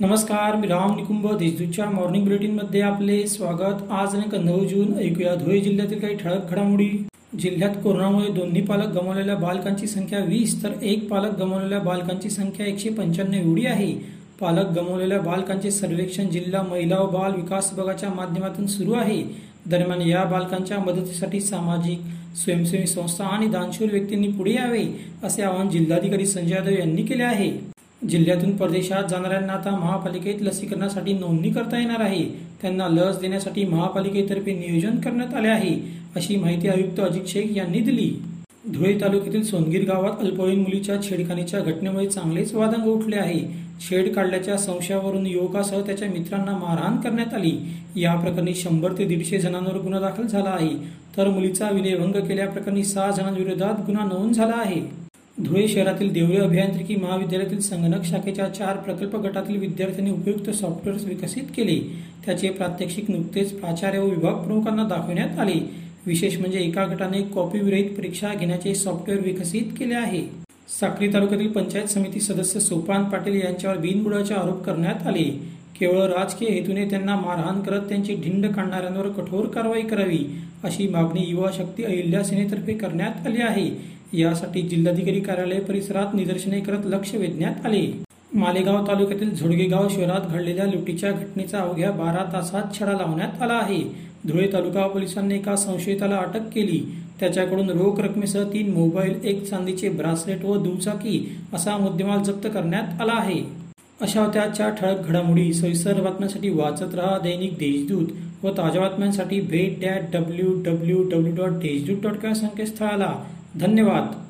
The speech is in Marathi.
नमस्कार मी राम निकुंभ देशदूतच्या मॉर्निंग बुलेटिनमध्ये आपले स्वागत. आज आणि नऊ जून ऐकूया धुळे जिल्ह्यातील काही ठळक घडामोडी. जिल्ह्यात कोरोनामुळे दोन्ही पालक गमावलेल्या बालकांची संख्या वीस तर एक पालक गमावलेल्या बालकांची संख्या एकशे पंच्याण्णव एवढी आहे. पालक गमावलेल्या बालकांचे सर्वेक्षण जिल्हा महिला व बाल विकास विभागाच्या माध्यमातून सुरू आहे. दरम्यान या बालकांच्या मदतीसाठी सामाजिक स्वयंसेवी संस्था आणि दानशूर व्यक्तींनी पुढे यावे असे आवाहन जिल्हाधिकारी संजय यादव यांनी केले आहे. जिल्ह्यातून परदेशात जाणाऱ्यांना आता महापालिकेत लसीकरणासाठी नोंदणी करता येणार आहे. त्यांना लस देण्यासाठी महापालिकेतर्फे नियोजन करण्यात आले आहे अशी माहिती आयुक्त अजित शेख यांनी दिली. धुळे तालुक्यातील सोनगीर गावात अल्पवयीन मुलीच्या छेडखानीच्या घटनेमुळे चांगलेच वादंग उठले आहे. छेड काढल्याच्या संशयावरून युवकासह त्याच्या मित्रांना मारहाण करण्यात आली. या प्रकरणी शंभर ते दीडशे जणांवर गुन्हा दाखल झाला आहे. तर मुलीचा विनयभंग केल्याप्रकरणी सहा जणांविरोधात गुन्हा नोंद झाला आहे. धुळे शहरातील देवळे अभियांत्रिकी महाविद्यालयातील संगणक शाखेच्या चार प्रकल्प गटातील विद्यार्थ्यांनी उपयुक्त सॉफ्टवेअर विकसित केले. त्याचे प्रात्यक्षिक नुकतेच प्राचार्य व विभाग प्रमुखांना दाखवण्यात आले. विशेष म्हणजे एका गटाने कॉपी विरहित परीक्षा घेण्याचे सॉफ्टवेअर विकसित केले आहे. साक्री तालुक्यातील पंचायत समिती सदस्य सोपान पाटील यांच्यावर बिनबुडाचे आरोप करण्यात आले. केवळ राजकीय हेतूने त्यांना मारहाण करत त्यांची ढिंड काढणाऱ्यांवर कठोर कारवाई करावी अशी मागणी युवा शक्ती अहिल्या सेनेतर्फे करण्यात आली आहे. यासाठी जिल्हाधिकारी कार्यालय परिसरात निदर्शने करत लक्ष वेधण्यात आले. मालेगाव तालुक्यातील झोडगेगाव शहरात घडलेल्या लुटीच्या घटनेचा अवघ्या बारा तासात छडा लावण्यात आला आहे. धुळे तालुका पोलिसांनी एका संशयिताला अटक केली. त्याच्याकडून रोख रकमेसह तीन मोबाईल एक चांदीचे ब्रासलेट व दुचाकी असा मुद्देमाल जप्त करण्यात आला आहे. अशा होत्या आजच्या ठळक घडामोडी. सविस्तर बातम्यांसाठी वाचत रहा दैनिक देशदूत व ताज्या बातम्यांसाठी भेट that W W W dot Deshdoot dot com संकेतस्थळाला. धन्यवाद.